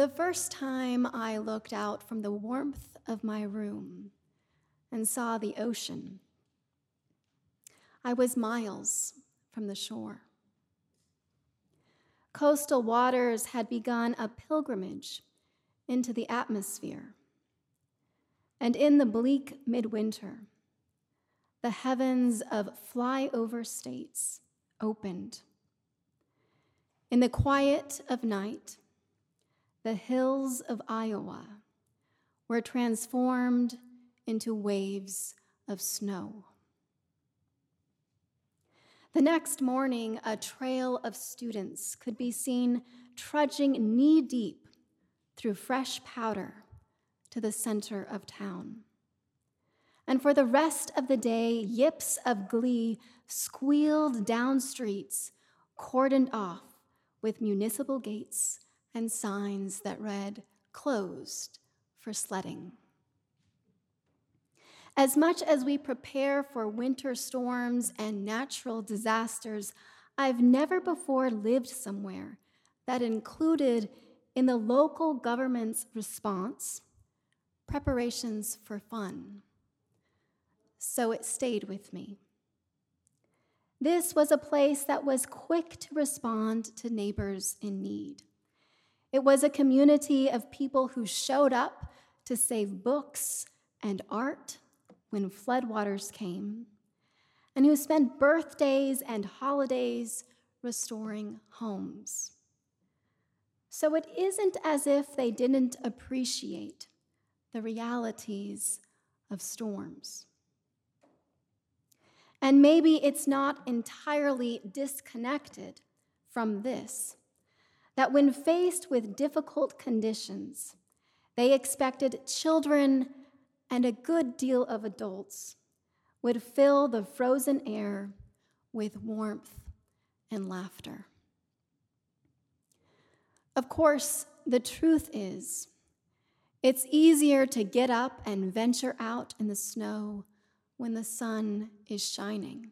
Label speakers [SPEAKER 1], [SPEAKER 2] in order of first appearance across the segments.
[SPEAKER 1] The first time I looked out from the warmth of my room and saw the ocean, I was miles from the shore. Coastal waters had begun a pilgrimage into the atmosphere. And in the bleak midwinter, the heavens of flyover states opened. In the quiet of night, the hills of Iowa were transformed into waves of snow. The next morning, a trail of students could be seen trudging knee deep through fresh powder to the center of town. And for the rest of the day, yips of glee squealed down streets, cordoned off with municipal gates and signs that read, closed for sledding. As much as we prepare for winter storms and natural disasters, I've never before lived somewhere that included in the local government's response preparations for fun. So it stayed with me. This was a place that was quick to respond to neighbors in need. It was a community of people who showed up to save books and art when floodwaters came, and who spent birthdays and holidays restoring homes. So it isn't as if they didn't appreciate the realities of storms. And maybe it's not entirely disconnected from this that when faced with difficult conditions, they expected children and a good deal of adults would fill the frozen air with warmth and laughter. Of course, the truth is, it's easier to get up and venture out in the snow when the sun is shining.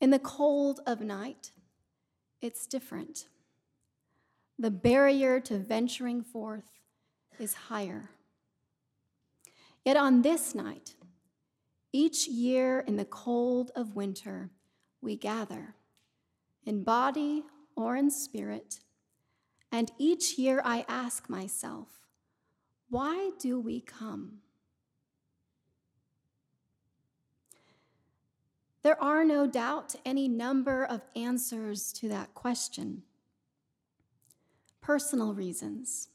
[SPEAKER 1] In the cold of night, it's different. The barrier to venturing forth is higher. Yet on this night, each year in the cold of winter, we gather, in body or in spirit, and each year I ask myself, why do we come? There are no doubt any number of answers to that question. Personal reasons,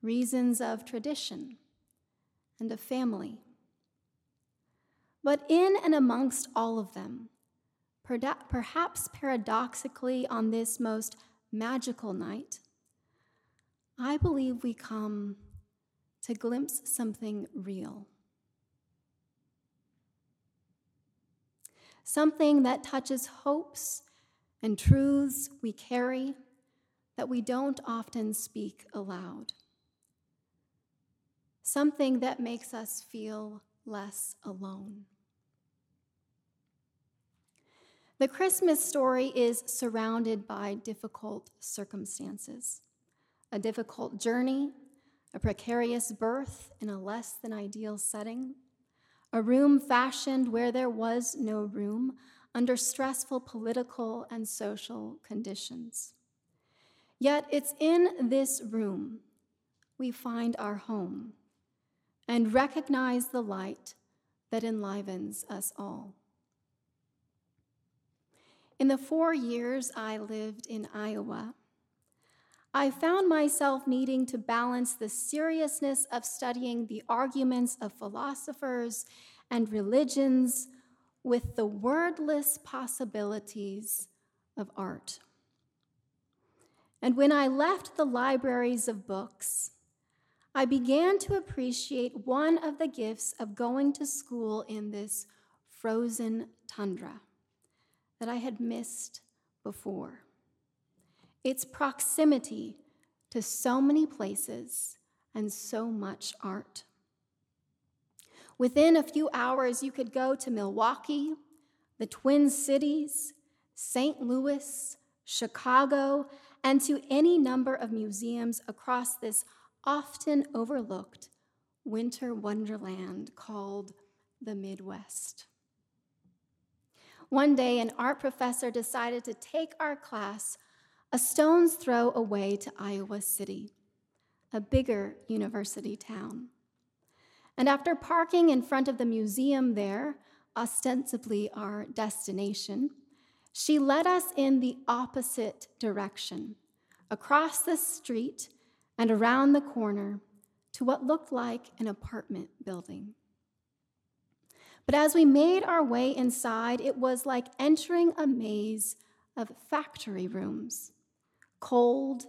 [SPEAKER 1] reasons of tradition, and of family. But in and amongst all of them, perhaps paradoxically on this most magical night, I believe we come to glimpse something real. Something that touches hopes and truths we carry that we don't often speak aloud something that makes us feel less alone. The Christmas story is surrounded by difficult circumstances a difficult journey, a precarious birth in a less than ideal setting, a room fashioned where there was no room under stressful political and social conditions. Yet it's in this room we find our home and recognize the light that enlivens us all. In the four years I lived in Iowa, I found myself needing to balance the seriousness of studying the arguments of philosophers and religions with the wordless possibilities of art. And when I left the libraries of books, I began to appreciate one of the gifts of going to school in this frozen tundra that I had missed before. Its proximity to so many places and so much art. Within a few hours, you could go to Milwaukee, the Twin Cities, St. Louis, Chicago, and to any number of museums across this often overlooked winter wonderland called the Midwest. One day, an art professor decided to take our class a stone's throw away to Iowa City, a bigger university town. And after parking in front of the museum there, ostensibly our destination, she led us in the opposite direction, across the street and around the corner to what looked like an apartment building. But as we made our way inside, it was like entering a maze of factory rooms cold,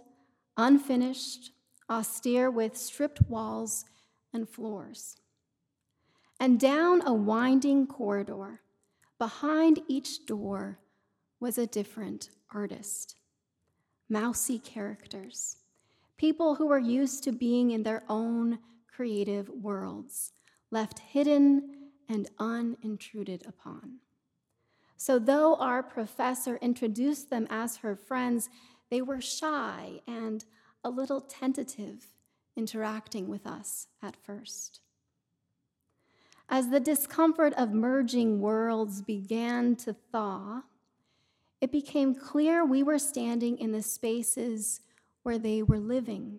[SPEAKER 1] unfinished, austere, with stripped walls and floors. And down a winding corridor, behind each door, was a different artist. Mousy characters, people who were used to being in their own creative worlds, left hidden and unintruded upon. So, though our professor introduced them as her friends, they were shy and a little tentative interacting with us at first. As the discomfort of merging worlds began to thaw, it became clear we were standing in the spaces where they were living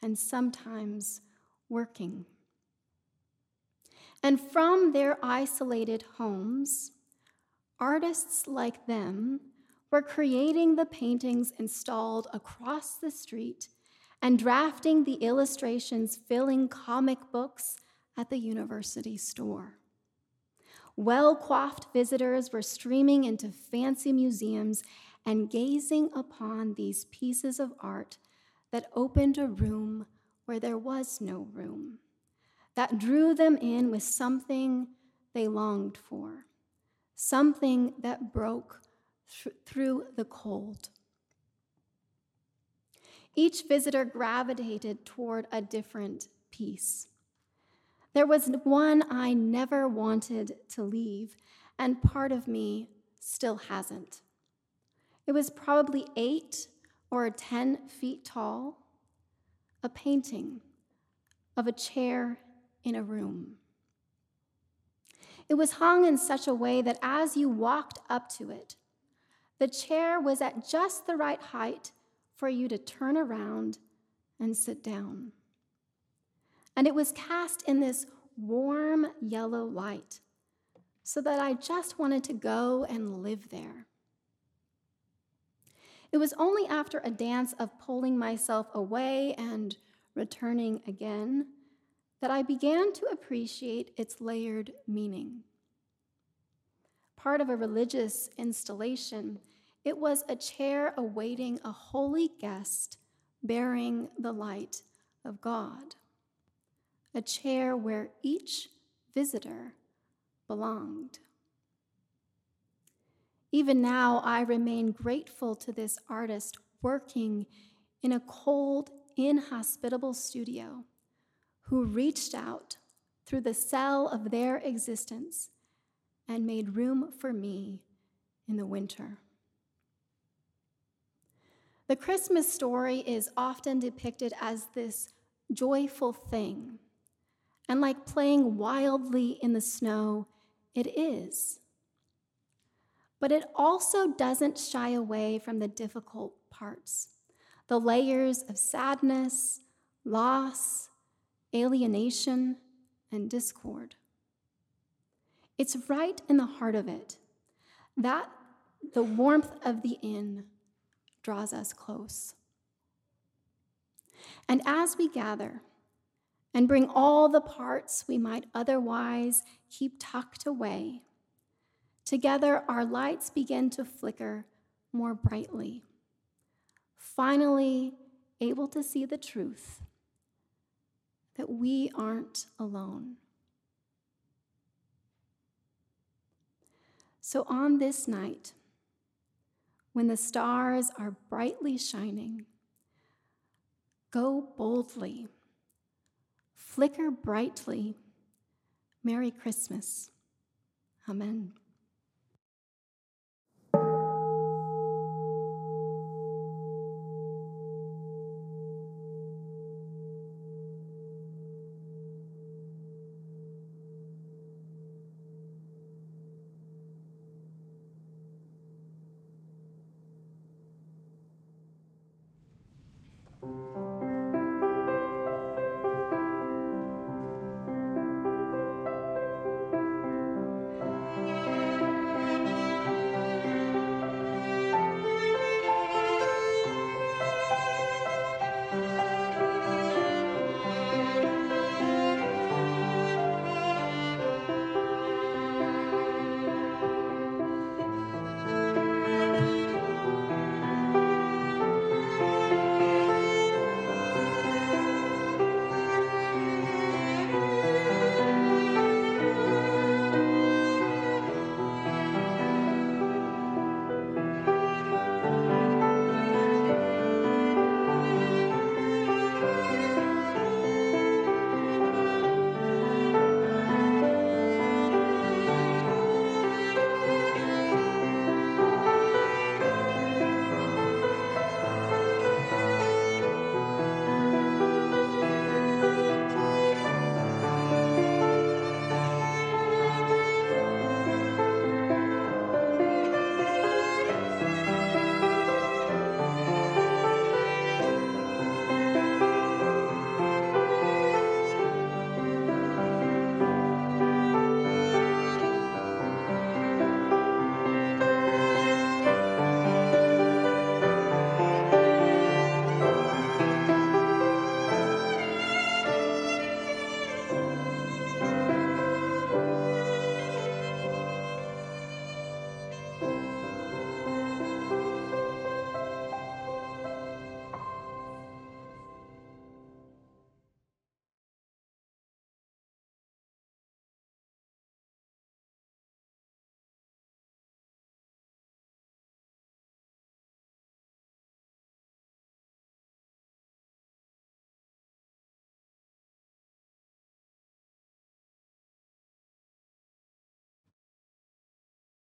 [SPEAKER 1] and sometimes working. And from their isolated homes, artists like them were creating the paintings installed across the street and drafting the illustrations filling comic books at the university store. Well coiffed visitors were streaming into fancy museums and gazing upon these pieces of art that opened a room where there was no room, that drew them in with something they longed for, something that broke th- through the cold. Each visitor gravitated toward a different piece. There was one I never wanted to leave, and part of me still hasn't. It was probably eight or 10 feet tall, a painting of a chair in a room. It was hung in such a way that as you walked up to it, the chair was at just the right height for you to turn around and sit down. And it was cast in this warm yellow light so that I just wanted to go and live there. It was only after a dance of pulling myself away and returning again that I began to appreciate its layered meaning. Part of a religious installation it was a chair awaiting a holy guest bearing the light of God, a chair where each visitor belonged. Even now, I remain grateful to this artist working in a cold, inhospitable studio who reached out through the cell of their existence and made room for me in the winter. The Christmas story is often depicted as this joyful thing. And like playing wildly in the snow, it is. But it also doesn't shy away from the difficult parts the layers of sadness, loss, alienation, and discord. It's right in the heart of it that the warmth of the inn draws us close. And as we gather and bring all the parts we might otherwise keep tucked away, together our lights begin to flicker more brightly, finally able to see the truth that we aren't alone. So on this night, when the stars are brightly shining. Go boldly, flicker brightly. Merry Christmas. Amen.